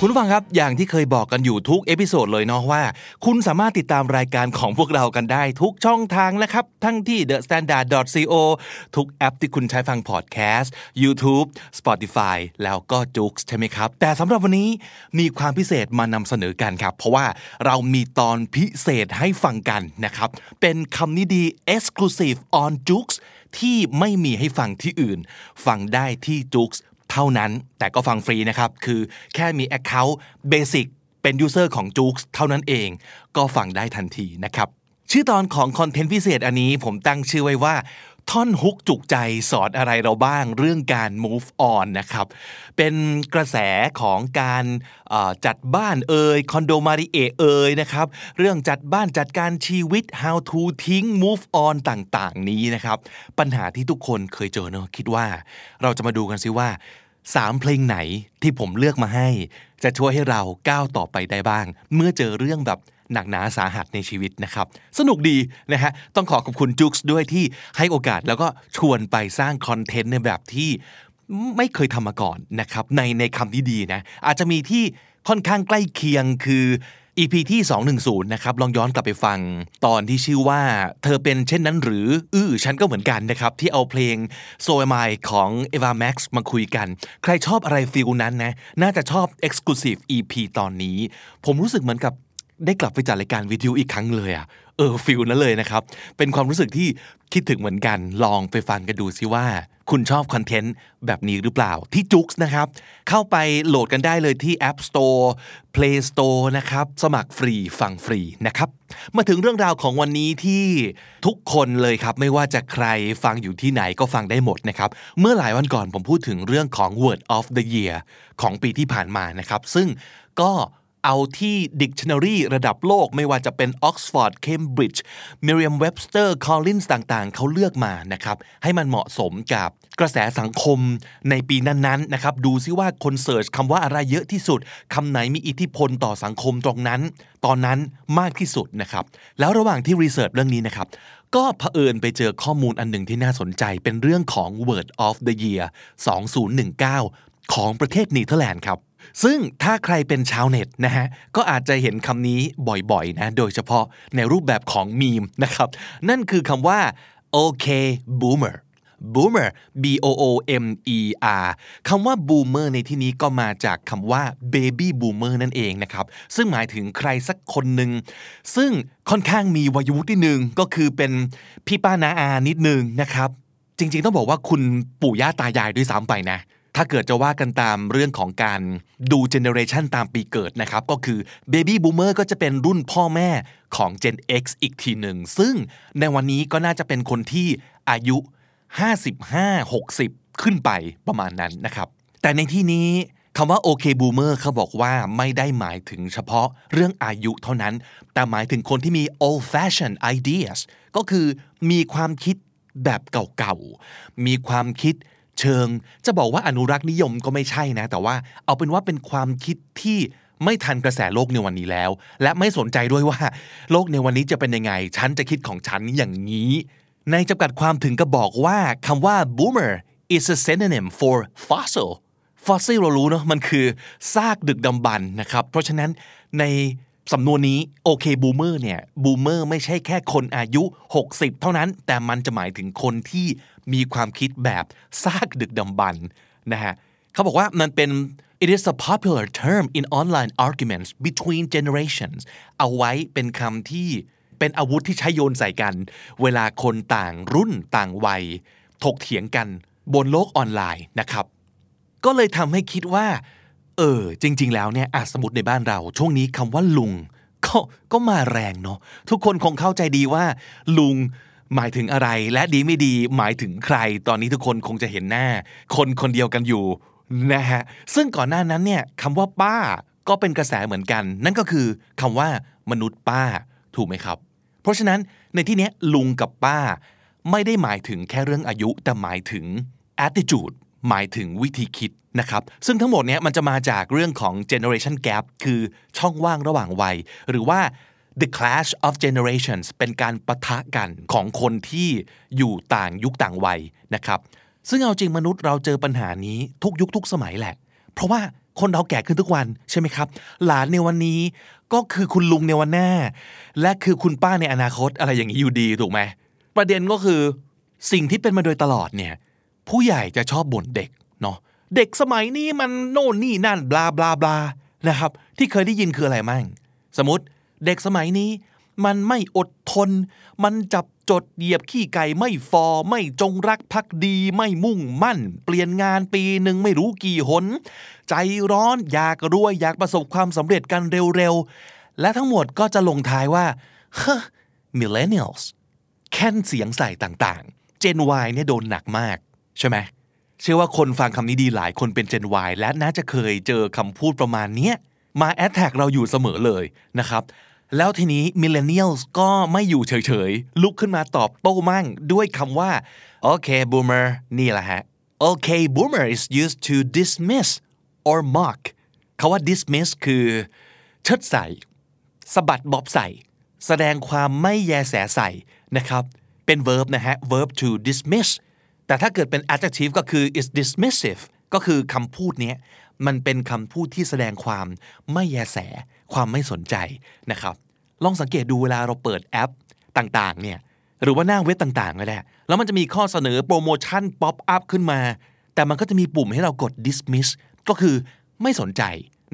คุณฟังครับอย่างที่เคยบอกกันอยู่ทุก episode เลยเนาะว่า คุณสามารถติดตามรายการของพวกเรากันได้ทุกช่องทางนะครับ ทั้งที่ the standard co ทุกแอปที่คุณใช้ฟังพอดแคสต์ YouTube Spotify แล้วก็จุกใช่ไหมครับ แต่สำหรับวันนี้มีความพิเศษมานำเสนอกันครับ เพราะว่าเรามีตอนพิเศษให้ฟังกันนะครับ เป็นคำนี้ดี exclusive on j u k e ที่ไม่มีให้ฟังที่อื่น ฟังได้ที่จุก เท่านั้น แต่ก็ฟังฟรีนะครับ คือแค่มี Account Basic เป็นยูเซอร์ของ j u k e เท่านั้นเอง ก็ฟังได้ทันทีนะครับ ชื่อตอนของคอนเทนต์พิเศษอันนี้ผมตั้งชื่อไว้ว่า ท่อนฮุกจุกใจสอนอะไรเราบ้างเรื่องการ move on นะครับ เป็นกระแสของการจัดบ้านเอ่ยคอนโดมาริเอเอ่ยนะครับ เรื่องจัดบ้านจัดการชีวิต how to ทิ้ง move on ต่างๆ นี้นะครับ ปัญหาที่ทุกคนเคยเจอเนอะคิดว่า เราจะมาดูกันซิว่าสามเพลงไหนที่ผมเลือกมาให้ จะช่วยให้เราก้าวต่อไปได้บ้าง เมื่อเจอเรื่องแบบ หนักหนาสาหัสในชีวิตนะครับ สนุกดีนะฮะต้องขอขอบคุณจุกส์ด้วยที่ให้โอกาสแล้วก็ชวนไปสร้างคอนเทนต์ในแบบที่ไม่เคยทำมาก่อนนะครับในในคำที่ดีนะอาจจะมีที่ค่อนข้างใกล้เคียงคือ EP ที่ 210 นะครับ ลองย้อนกลับไปฟัง ตอนที่ชื่อว่าเธอเป็นเช่นนั้นหรือ อื้อ ฉันก็เหมือนกันนะครับ ที่เอาเพลง So Am I ของ Ava Max มาคุยกัน ใครชอบอะไร feel นั้นนะ น่าจะชอบ Exclusive EP ตอนนี้ ผมรู้สึกเหมือนกับ ได้กลับไปจัดรายการวิทยุอีกครั้งเลยอะเออ feel นั้นเลยนะครับ เป็นความรู้สึกที่คิดถึงเหมือนกัน ลองไปฟังกันดูซิว่า คุณชอบ content แบบนี้หรือเปล่าที่ JOOX นะครับ เข้าไปโหลดกันได้เลยที่ App Store Play Store นะครับ สมัครฟรีฟังฟรีนะครับ มาถึงเรื่องราวของวันนี้ที่ทุกคนเลยครับ ไม่ว่าจะใครฟังอยู่ที่ไหนก็ฟังได้หมดนะครับ เมื่อหลายวันก่อนผมพูดถึงเรื่องของ Word of the Year ของปีที่ผ่านมานะครับ ซึ่งก็ เอาที่ Dictionary ระดับโลกไม่ว่าจะเป็น Oxford Cambridge Merriam-Webster Collins ต่างๆ เขาเลือกมานะครับ ให้มันเหมาะสมกับกระแสสังคมในปีนั้นๆนะครับ ดูซิว่าคนเสิร์ชคำว่าอะไรเยอะที่สุดคำไหนมีอิทธิพลต่อสังคมตรงนั้น ตอนนั้นมากที่สุดนะครับ แล้วระหว่างที่รีเสิร์ชเรื่องนี้นะครับก็เผอิญไปเจอข้อมูลอันหนึ่งที่น่าสนใจเป็นเรื่องของ Word of the Year 2019 ของประเทศเนเธอร์แลนด์ครับ ซึ่งถ้าใครเป็นชาวเน็ตนะฮะก็อาจจะเห็นคำนี้บ่อยๆนะโดยเฉพาะในรูปแบบของมีมนะครับนั่นคือคำว่า OK boomer boomer b o o m e r คำว่า boomer ในที่นี้ก็มาจากคำว่า baby boomer นั่นเองนะครับ ซึ่งหมายถึงใครสักคนหนึ่ง ซึ่งค่อนข้างมีวัยวุฒินิดนึงก็คือเป็นพี่ป้านาอานิดนึงนะครับ จริงๆ ต้องบอกว่าคุณปู่ย่าตายายด้วยซ้ำไปนะ ถ้าเกิดจะว่ากันตามเรื่องของการดูเจเนอเรชันตามปีเกิดนะครับ ก็คือ Baby Boomer ก็จะเป็นรุ่นพ่อแม่ของ Gen X อีกทีหนึ่ง ซึ่งในวันนี้ก็น่าจะเป็นคนที่อายุ 55 60 ขึ้นไปประมาณนั้นนะครับ แต่ในที่นี้คำว่า OK Boomer เขาบอกว่าไม่ได้หมายถึงเฉพาะเรื่องอายุเท่านั้น แต่หมายถึงคนที่มี old fashion ideas ก็คือมีความคิดแบบเก่าๆ มีความคิด เชิง จะบอกว่าอนุรักษ์นิยมก็ไม่ใช่นะ แต่ว่าเอาเป็นว่าเป็นความคิดที่ไม่ทันกระแสโลกในวันนี้แล้ว และไม่สนใจด้วยว่า โลกในวันนี้จะเป็นยังไง ฉันจะคิดของฉันอย่างนี้ ในจำกัดความถึงก็บอกว่าคำว่า boomer is a synonym for fossil fossil เรารู้เนาะมันคือซากดึกดำบรรพ์นะครับ เพราะฉะนั้นใน สำนวนนี้ OK boomer เนี่ย boomer ไม่ใช่แค่คนอายุ 60 เท่านั้น แต่มันจะหมายถึงคนที่มีความคิดแบบซากดึกดำบรรพ์นะฮะเขาบอกว่ามันเป็น it is a popular term in online arguments between generations เอาไว้เป็นคำที่เป็นอาวุธที่ใช้โยนใส่กัน เวลาคนต่างรุ่นต่างวัย ถกเถียงกันบนโลกออนไลน์นะครับ ก็เลยทำให้คิดว่า เออ จริง ๆ แล้วเนี่ยอาสมมติในบ้านเรา ช่วงนี้คำว่าลุง ก็ก็มาแรงเนาะทุกคนคงเข้าใจดีว่า ลุงหมายถึงอะไรและดีไม่ดีหมายถึงใคร ตอนนี้ทุกคนคงจะเห็นหน้า คนคนเดียวกันอยู่นะฮะซึ่งก่อนหน้านั้นเนี่ยคำว่าป้าก็เป็นกระแสเหมือนกัน นั่นก็คือคำว่ามนุษย์ป้าถูกไหมครับ เพราะฉะนั้นในที่เนี้ยลุงกับป้า ไม่ได้หมายถึงแค่เรื่องอายุแต่หมายถึง attitude หมายถึงวิธีคิดนะครับ ซึ่งทั้งหมดเนี้ยมันจะมาจากเรื่องของ generation gap คือช่องว่างระหว่างวัย หรือว่า the clash of generations เป็นการปะทะกันของคนที่อยู่ต่างยุคต่างวัยนะครับ ซึ่งเอาจริงมนุษย์เราเจอปัญหานี้ทุกยุคทุกสมัยแหละ เพราะว่าคนเราแก่ขึ้นทุกวันใช่ไหมครับ หลานในวันนี้ก็คือคุณลุงในวันหน้า และคือคุณป้าในอนาคตอะไรอย่างนี้อยู่ดีถูกไหมประเด็นก็คือสิ่งที่เป็นมาโดยตลอดเนี่ย ผู้ใหญ่จะชอบบ่นเด็กเนาะเด็กสมัยนี้มันโน่นนี่นั่นบลาบลาบลานะครับ ที่เคยได้ยินคืออะไรมั่งสมมติเด็กสมัยนี้ มันไม่อดทน มันจับจดเหยียบขี้ไก่ไม่ฟอ ไม่จงรักภักดีไม่มุ่งมั่น เปลี่ยนงานปีหนึ่งไม่รู้กี่หน ใจร้อนอยากรวยอยากประสบความสำเร็จกันเร็วๆ และทั้งหมดก็จะลงท้ายว่าฮะ millennials แค่นเสียงใส่ต่างๆ Gen Y เนี่ยโดนหนักมาก ใช่ไหมเชื่อว่าคนฟังคำนี้ดีหลายคนเป็น Gen Y และน่าจะเคยเจอคำพูดประมาณนี้มาแอดแท็กเราอยู่เสมอเลยนะครับ แล้วทีนี้ millennials ก็ไม่อยู่เฉยๆ ลุกขึ้นมาตอบโต้มั่งด้วยคำว่าโอเค boomer นี่แหละฮะโอเค boomer is used to dismiss or mock คาว่า dismiss คือเชิดใส่สะบัดบ๊อบใส่ แสดงความไม่แยแสใส่นะครับ เป็น verb นะฮะ verb to dismiss แต่ถ้าเกิดเป็น adjective ก็คือ is dismissive ก็คือคำพูดเนี้ยมันเป็นคำพูดที่แสดงความไม่แยแส ความไม่สนใจนะครับ ลองสังเกตดูเวลาเราเปิดแอปต่างๆ เนี่ย หรือว่าหน้าเว็บต่างๆก็ได้แล้วมันจะมีข้อเสนอโปรโมชั่น pop-up ขึ้นมา แต่มันก็จะมีปุ่มให้เรากด dismiss ก็คือไม่สนใจ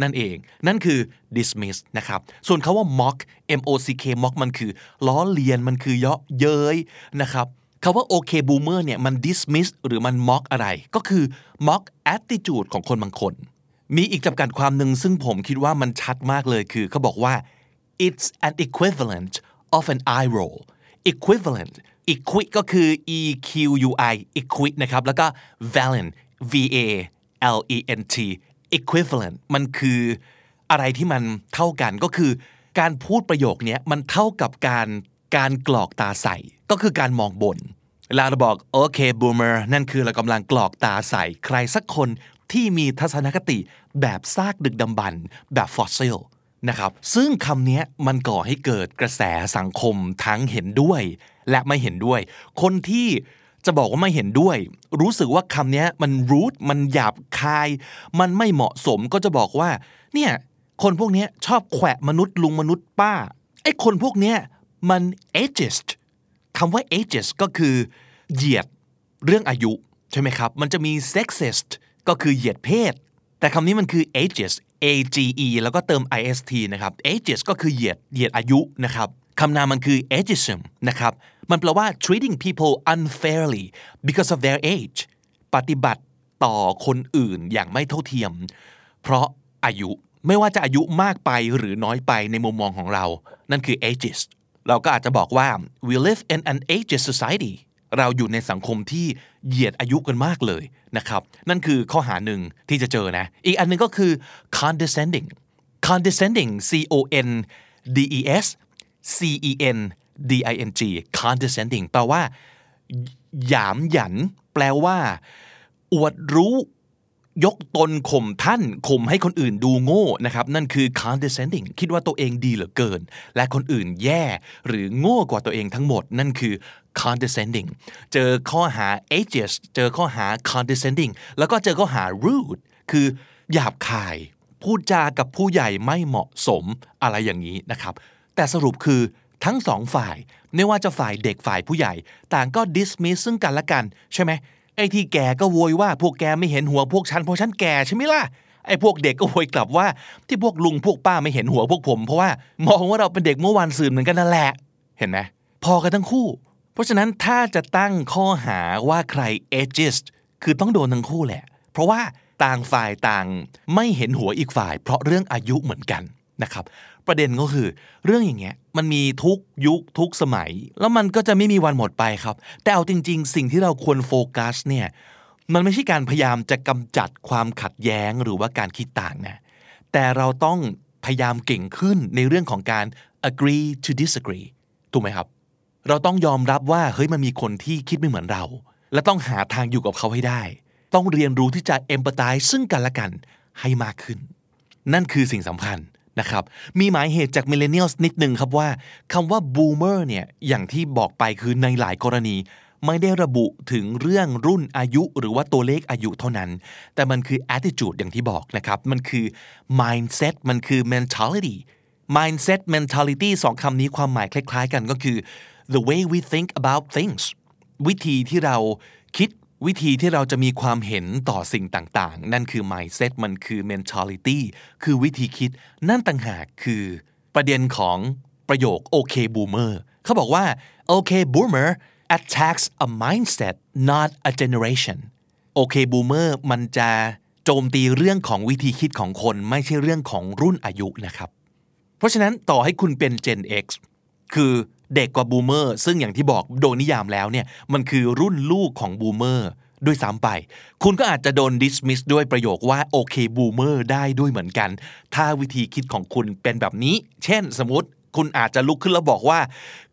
นั่นเอง นั่นคือ dismiss นะครับ ส่วนคำว่า mock m o c k mock มันคือล้อเลียน มันคือเยาะเย้ยนะครับ คาว่า OK boomer เนี่ยมัน dismiss หรือมัน mock อะไร ก็คือ mock attitude ของคนบางคน มีอีกจำกัดความหนึ่งซึ่งผมคิดว่ามันชัดมากเลยคือเขาบอกว่า it's an equivalent of an eye roll equivalent equi ก็คือ e q u i equi นะครับ แล้วก็ valent v a l e n t equivalent มันคืออะไรที่มันเท่ากันก็คือ การพูดประโยคนี้มันเท่ากับการการกรอกตาใส่ ก็คือการมองบนเวลาเราบอกโอเค boomer นั่นคือเรากำลังกรอกตาใส่ใครสักคนที่มีทัศนคติแบบซากดึกดำบรรพ์แบบฟอสซิลนะครับซึ่งคำนี้มันก่อให้เกิดกระแสสังคมทั้งเห็นด้วย และไม่เห็นด้วย คนที่จะบอกว่าไม่เห็นด้วย รู้สึกว่าคำนี้มันรูทมันหยาบคาย มันไม่เหมาะสมก็จะบอกว่าเนี่ยคนพวกนี้ชอบแขวะมนุษย์ลุงมนุษย์ป้าไอ้คนพวกนี้มัน ageist คำว่า ages ก็คือเหยียดเรื่องอายุใช่ไหมครับ มันจะมี sexist ก็คือเหยียดเพศ แต่คำนี้มันคือ ages a g e แล้วก็เติม i s t นะครับ ages ก็คือเหยียดเหยียดอายุนะครับคำนามมันคือ ageism นะครับ มันแปลว่า treating people unfairly because of their age ปฏิบัติต่อคนอื่นอย่างไม่เท่าเทียม เพราะอายุไม่ว่าจะอายุมากไปหรือน้อยไปในมุมมองของเรา นั่นคือ ageist เราก็อาจจะบอกว่า we live in an ageist society เราอยู่ในสังคมที่เหยียดอายุกันมากเลยนะครับ นั่นคือข้อหาหนึ่งที่จะเจอนะ อีกอันหนึงก็คือ condescending condescending c o n d e s c e n d i n g condescending แปลว่า หยามหยัน แปลว่า อวดรู้ ยกตนข่มท่านข่มให้คนอื่นดูโง่นะครับนั่นคือ condescending คิดว่าตัวเองดีเหลือเกิน และคนอื่นแย่หรือโง่กว่าตัวเองทั้งหมด นั่นคือ condescending เจอข้อหา ageist เจอข้อหา condescending แล้วก็เจอข้อหา rude คือหยาบคาย พูดจากับผู้ใหญ่ไม่เหมาะสมอะไรอย่างนี้นะครับ แต่สรุปคือทั้งสองฝ่าย ไม่ว่าจะฝ่ายเด็กฝ่ายผู้ใหญ่ ต่างก็ dismiss ซึ่งกันและกัน ใช่ไหม ไอ้ที่แกก็โวยว่าพวกแกไม่เห็นหัวพวกฉันเพราะฉันแก่ใช่ไหมล่ะไอ้พวกเด็กก็โวยกลับว่าที่พวกลุงพวกป้าไม่เห็นหัวพวกผม เพราะว่ามองว่าเราเป็นเด็กเมื่อวานซืนเหมือนกันนั่นแหละ เห็นไหมพอกันทั้งคู่ เพราะฉะนั้นถ้าจะตั้งข้อหาว่าใคร ageist คือต้องโดนทั้งคู่แหละ เพราะว่าต่างฝ่ายต่างไม่เห็นหัวอีกฝ่าย เพราะเรื่องอายุเหมือนกันนะครับ ประเด็นก็คือ เรื่องอย่างเงี้ยมันมีทุกยุคทุกสมัย แล้วมันก็จะไม่มีวันหมดไปครับ แต่เอาจริง ๆ สิ่งที่เราควรโฟกัสเนี่ยมันไม่ใช่การพยายามจะกำจัดความขัดแย้งหรือว่าการคิดต่างนะแต่เราต้องพยายามเก่งขึ้นในเรื่องของการ agree to disagree ถูกไหมครับ เราต้องยอมรับว่าเฮ้ยมันมีคนที่คิดไม่เหมือนเรา และต้องหาทางอยู่กับเขาให้ได้ ต้องเรียนรู้ที่จะ empathize ซึ่งกันและกันให้มากขึ้น นั่นคือสิ่งสำคัญ นะครับ มีหมายเหตุจาก millennial นิดนึงครับว่าคำว่า boomer เนี่ย อย่างที่บอกไปคือในหลายกรณี ไม่ได้ระบุถึงเรื่องรุ่นอายุหรือว่าตัวเลขอายุเท่านั้น แต่มันคือ attitude อย่างที่บอกนะครับ มันคือ mindset มันคือ mentality mindset mentality สองคำนี้ความหมายคล้าย ๆ กันก็คือ the way we think about things วิธีที่เราคิด วิธีที่เราจะมีความเห็นต่อสิ่งต่างๆ นั่นคือ mindset มันคือ mentality คือวิธีคิด นั่นต่างหากคือ ประเด็นของประโยคโอเค boomer เขาบอกว่าโอเค boomer attacks a mindset not a generation โอเค boomer มันจะโจมตีเรื่องของวิธีคิดของคนไม่ใช่เรื่องของรุ่นอายุนะครับ เพราะฉะนั้นต่อให้คุณเป็น Gen X คือเด็กกว่า boomer ซึ่งอย่างที่บอกโดนนิยามแล้วเนี่ยมันคือรุ่นลูกของ boomer ด้วยซ้ำไป คุณก็อาจจะโดน dismiss ด้วยประโยคว่า OK boomer ได้ด้วยเหมือนกัน ถ้าวิธีคิดของคุณเป็นแบบนี้ เช่นสมมติคุณอาจจะลุกขึ้นแล้วบอกว่า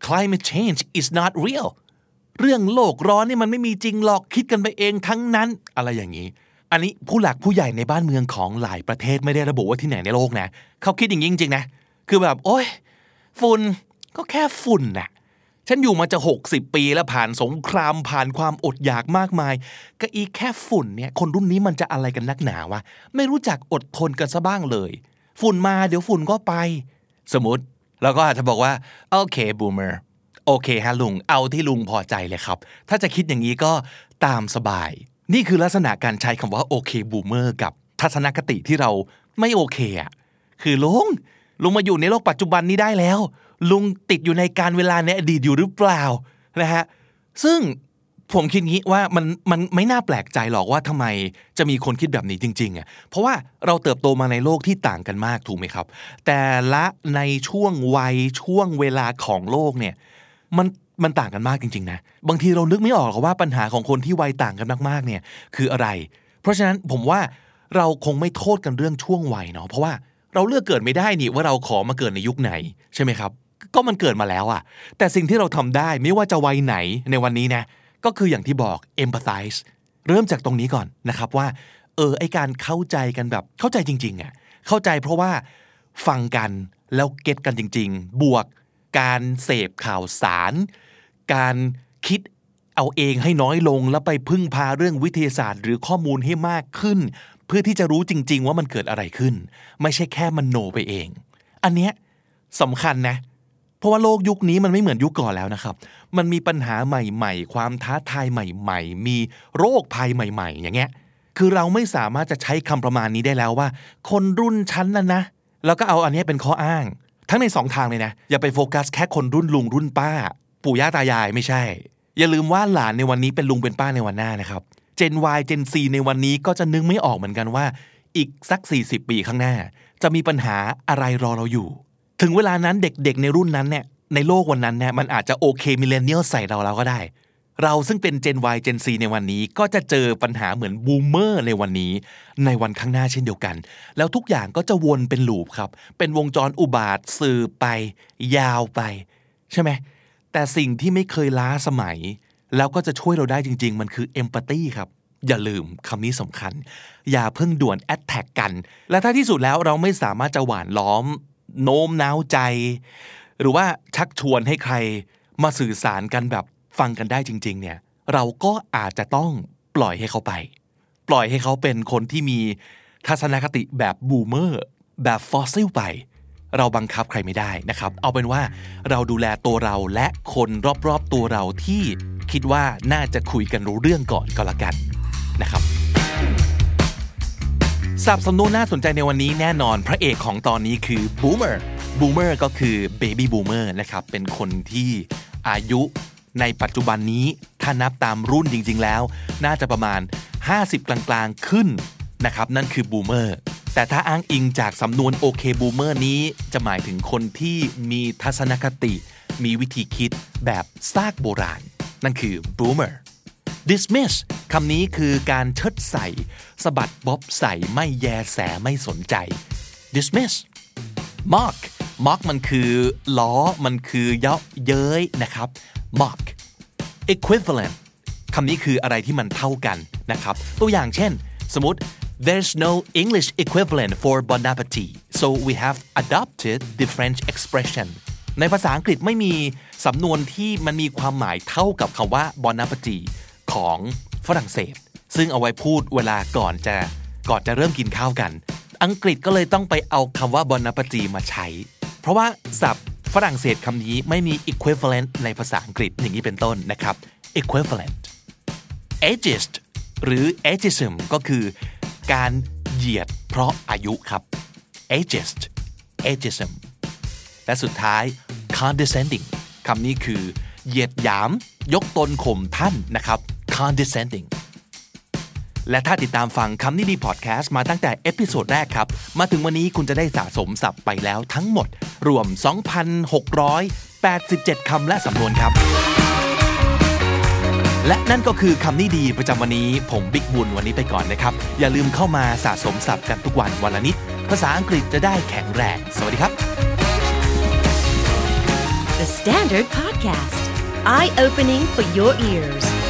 climate change is not real เรื่องโลกร้อนนี่มันไม่มีจริงหรอกคิดกันไปเองทั้งนั้น อะไรอย่างนี้ อันนี้ผู้หลักผู้ใหญ่ในบ้านเมืองของหลายประเทศไม่ได้ระบุว่าที่ไหนในโลกนะ เขาคิดอย่างนี้จริงๆนะ คือแบบ โอ้ยฝุ่น ก็แค่ฝุ่นน่ะฉันอยู่มาจะ 60 ปีแล้วผ่านสงครามผ่านความอดอยากมากมาย ก็อีแค่ฝุ่นเนี่ยคนรุ่นนี้มันจะอะไรกันนักหนาวะ ไม่รู้จักอดทนกันซะบ้างเลย ฝุ่นมาเดี๋ยวฝุ่นก็ไป สมมติเราก็อาจจะบอกว่า โอเคบูมเมอร์โอเคฮะลุงเอาที่ลุงพอใจเลยครับ ถ้าจะคิดอย่างนี้ก็ตามสบาย นี่คือลักษณะการใช้คำว่าโอเคบูมเมอร์กับทัศนคติที่เราไม่โอเคอะคือลุงลุงมาอยู่ในโลกปัจจุบันนี้ได้แล้ว ลุงติดอยู่ในการเวลาในอดีตอยู่หรือเปล่านะฮะซึ่งผมคิดงี้ว่ามันมันไม่น่าแปลกใจหรอกว่าทำไมจะมีคนคิดแบบนี้จริงๆอะเพราะว่าเราเติบโตมาในโลกที่ต่างกันมากถูกไหมครับ แต่ละในช่วงวัยช่วงเวลาของโลกเนี่ยมันมันต่างกันมากจริงๆนะบางทีเรานึกไม่ออกหรอกว่าปัญหาของคนที่วัยต่างกันมากๆเนี่ยคืออะไร เพราะฉะนั้นผมว่าเราคงไม่โทษกันเรื่องช่วงวัยเนาะเพราะว่าเราเลือกเกิดไม่ได้นี่ว่าเราขอมาเกิดในยุคไหนใช่ไหมครับ ก็มันเกิดมาแล้วอะแต่สิ่งที่เราทำได้ไม่ว่าจะวัยไหนในวันนี้นะก็คืออย่างที่บอก empathize เริ่มจากตรงนี้ก่อนนะครับว่า เออไอการเข้าใจกันแบบเข้าใจจริงๆอะเข้าใจเพราะว่าฟังกันแล้วเก็ตกันจริง ๆ บวกการเสพข่าวสาร การคิดเอาเองให้น้อยลงแล้วไปพึ่งพาเรื่องวิทยาศาสตร์ หรือข้อมูลให้มากขึ้น เพื่อที่จะรู้จริง ๆ ว่ามันเกิดอะไรขึ้น ไม่ใช่แค่มันโนไปเอง อันเนี้ยสำคัญนะเพราะว่าโลกยุคนี้มันไม่เหมือนยุคก่อนแล้วนะครับ มันมีปัญหาใหม่ๆ ความท้าทายใหม่ ๆ มีโรคภัยใหม่ ๆ อย่างเงี้ย คือเราไม่สามารถจะใช้คำประมาณนี้ได้แล้วว่า คนรุ่นฉันนั้นนะ แล้วก็เอาอันนี้เป็นข้ออ้าง ทั้งในสองทางเลยนะ อย่าไปโฟกัสแค่คนรุ่นลุงรุ่นป้า ปู่ย่าตายายไม่ใช่ อย่าลืมว่าหลานในวันนี้เป็นลุงเป็นป้าในวันหน้านะครับ Gen Y Gen Z ในวันนี้ก็จะนึกไม่ออกเหมือนกันว่า อีกสัก 40 ปีข้างหน้า จะมีปัญหาอะไรรอเราอยู่ ถึงเวลานั้นเด็กๆในรุ่นนั้นเนี่ยในโลกวันนั้นเนี่ยมันอาจจะ OK millennial ใส่เราแล้วก็ได้ เราซึ่งเป็น Gen Y Gen Z ในวันนี้ก็จะเจอปัญหาเหมือนบูมเมอร์ในวันนี้ ในวันข้างหน้าเช่นเดียวกัน แล้วทุกอย่างก็จะวนเป็นลูปครับ เป็นวงจรอุบาทสืบไป ยาวไป ใช่ไหมแต่สิ่งที่ไม่เคยล้าสมัย แล้วก็จะช่วยเราได้จริง ๆ มันคือเอมพัตตีครับอย่าลืมคำนี้สำคัญ อย่าเพิ่งด่วนแอดแท็กกัน และถ้าที่สุดแล้วเราไม่สามารถจะหวานล้อม โน้มน้าวใจ หรือว่าชักชวนให้ใครมาสื่อสารกันแบบฟังกันได้จริง ๆ เนี่ย เราก็อาจจะต้องปล่อยให้เขาไป ปล่อยให้เขาเป็นคนที่มีทัศนคติแบบ boomer แบบฟอสซิลไป เราบังคับใครไม่ได้นะครับ เอาเป็นว่าเราดูแลตัวเราและคนรอบๆตัวเราที่คิดว่าน่าจะคุยกันรู้เรื่องก่อนก็แล้วกันนะครับ ศัพท์สำนวนน่าสนใจในวันนี้แน่นอนพระเอกของตอนนี้คือ boomer boomer ก็คือ baby boomer นะครับเป็นคนที่อายุในปัจจุบันนี้ถ้านับตามรุ่นจริง ๆ แล้ว น่าจะประมาณ 50 กลางๆขึ้นนะครับนั่นคือ boomer แต่ถ้าอ้างอิงจากสำนวนโอเค boomer นี้จะหมายถึงคนที่มีทัศนคติ มีวิธีคิดแบบซากโบราณ นั่นคือ boomer dismiss คำนี้คือการเชิดใส่สะบัดบ๊อบใส่ไม่แยแสไม่สนใจ dismiss mock mock มันคือล้อมันคือเยาะเย้ยนะครับ mock equivalent คำนี้คืออะไรที่มันเท่ากันนะครับ ตัวอย่างเช่น สมมติ there's no English equivalent for bon appetit so we have adopted the French expression ในภาษาอังกฤษไม่มีสำนวนที่มันมีความหมายเท่ากับคำว่า bon appetit ของฝรั่งเศส ซึ่งเอาไว้พูดเวลาก่อนจะก่อนจะเริ่มกินข้าวกัน อังกฤษก็เลยต้องไปเอาคำว่า bon appetit มาใช้ เพราะว่าศัพท์ฝรั่งเศสคำนี้ไม่มี equivalent ในภาษาอังกฤษอย่างนี้เป็นต้นนะครับ equivalent ageist หรือ ageism ก็คือการเหยียดเพราะอายุครับ ageist ageism และสุดท้าย condescending คำนี้คือ เหยียดหยาม ยกตนข่มท่านนะครับ condescending และถ้าติดตามฟังคำนี้ดีพอดแคสต์มาตั้งแต่ episode แรกครับ มาถึงวันนี้คุณจะได้สะสมศัพท์ไปแล้วทั้งหมด รวม 2,687 คำและสำนวนครับ และนั่นก็คือคำนี้ดีประจำวันนี้ ผมบิ๊กบุญวันนี้ไปก่อนนะครับ อย่าลืมเข้ามาสะสมศัพท์กันทุกวันวันละนิด ภาษาอังกฤษจะได้แข็งแรง สวัสดีครับ The Standard Podcast, eye opening for your ears.